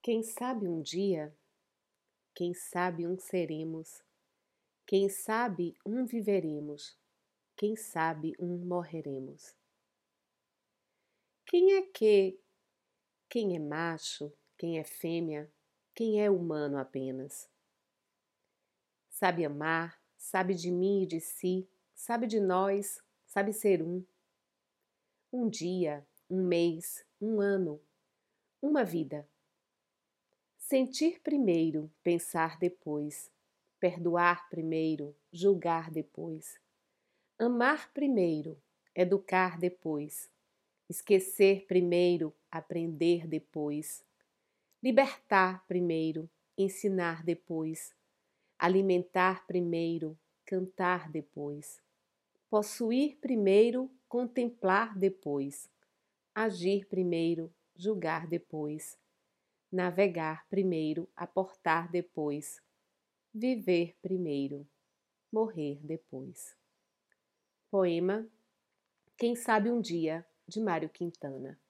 Quem sabe um dia, quem sabe um seremos, quem sabe um viveremos, quem sabe um morreremos. Quem é que, quem é macho, quem é fêmea, quem é humano apenas? Sabe amar, sabe de mim e de si, sabe de nós, sabe ser um. Um dia, um mês, um ano, uma vida Sentir primeiro, pensar depois. Perdoar primeiro, julgar depois. Amar primeiro, educar depois. Esquecer primeiro, aprender depois. Libertar primeiro, ensinar depois. Alimentar primeiro, cantar depois. Possuir primeiro, contemplar depois. Agir primeiro, julgar depois navegar primeiro, aportar depois, viver primeiro, morrer depois. Poema Quem Sabe um Dia, de Mário Quintana.